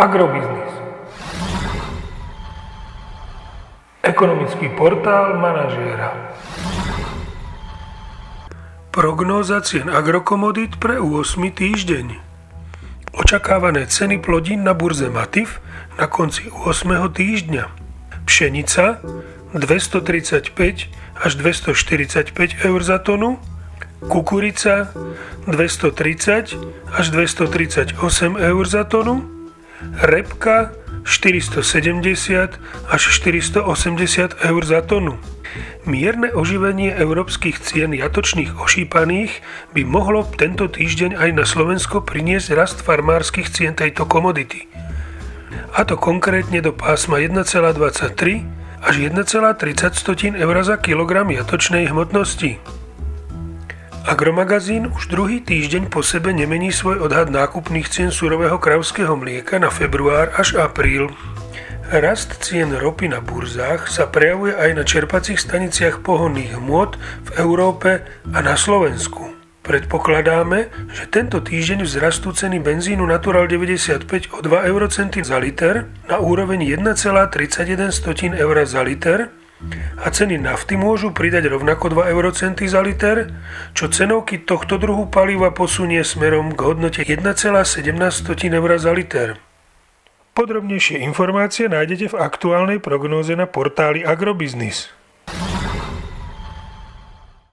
Agrobiznis. Ekonomický portál manažéra. Prognóza cien agrokomodít pre 8. týždeň. Očakávané ceny plodín na burze Matif na konci 8. týždňa. Pšenica 235 až 245 eur za tonu, kukurica 230 až 238 eur za tonu, repka 470 až 480 eur za tonu. Mierne oživenie európskych cien jatočných ošípaných by mohlo tento týždeň aj na Slovensko priniesť rast farmárskych cien tejto komodity. A to konkrétne do pásma 1,23 až 1,30 eur za kilogram jatočnej hmotnosti. Agromagazín už druhý týždeň po sebe nemení svoj odhad nákupných cien surového kravského mlieka na február až apríl. Rast cien ropy na burzách sa prejavuje aj na čerpacích staniciach pohonných hmôt v Európe a na Slovensku. Predpokladáme, že tento týždeň vzrastú ceny benzínu Natural 95 o 2 eurocenty za liter na úroveň 1,31 eur za liter a ceny nafty môžu pridať rovnako 2 eurocenty za liter, čo cenovky tohto druhu paliva posunie smerom k hodnote 1,17 eur za liter. Podrobnejšie informácie nájdete v aktuálnej prognóze na portáli Agrobiznis.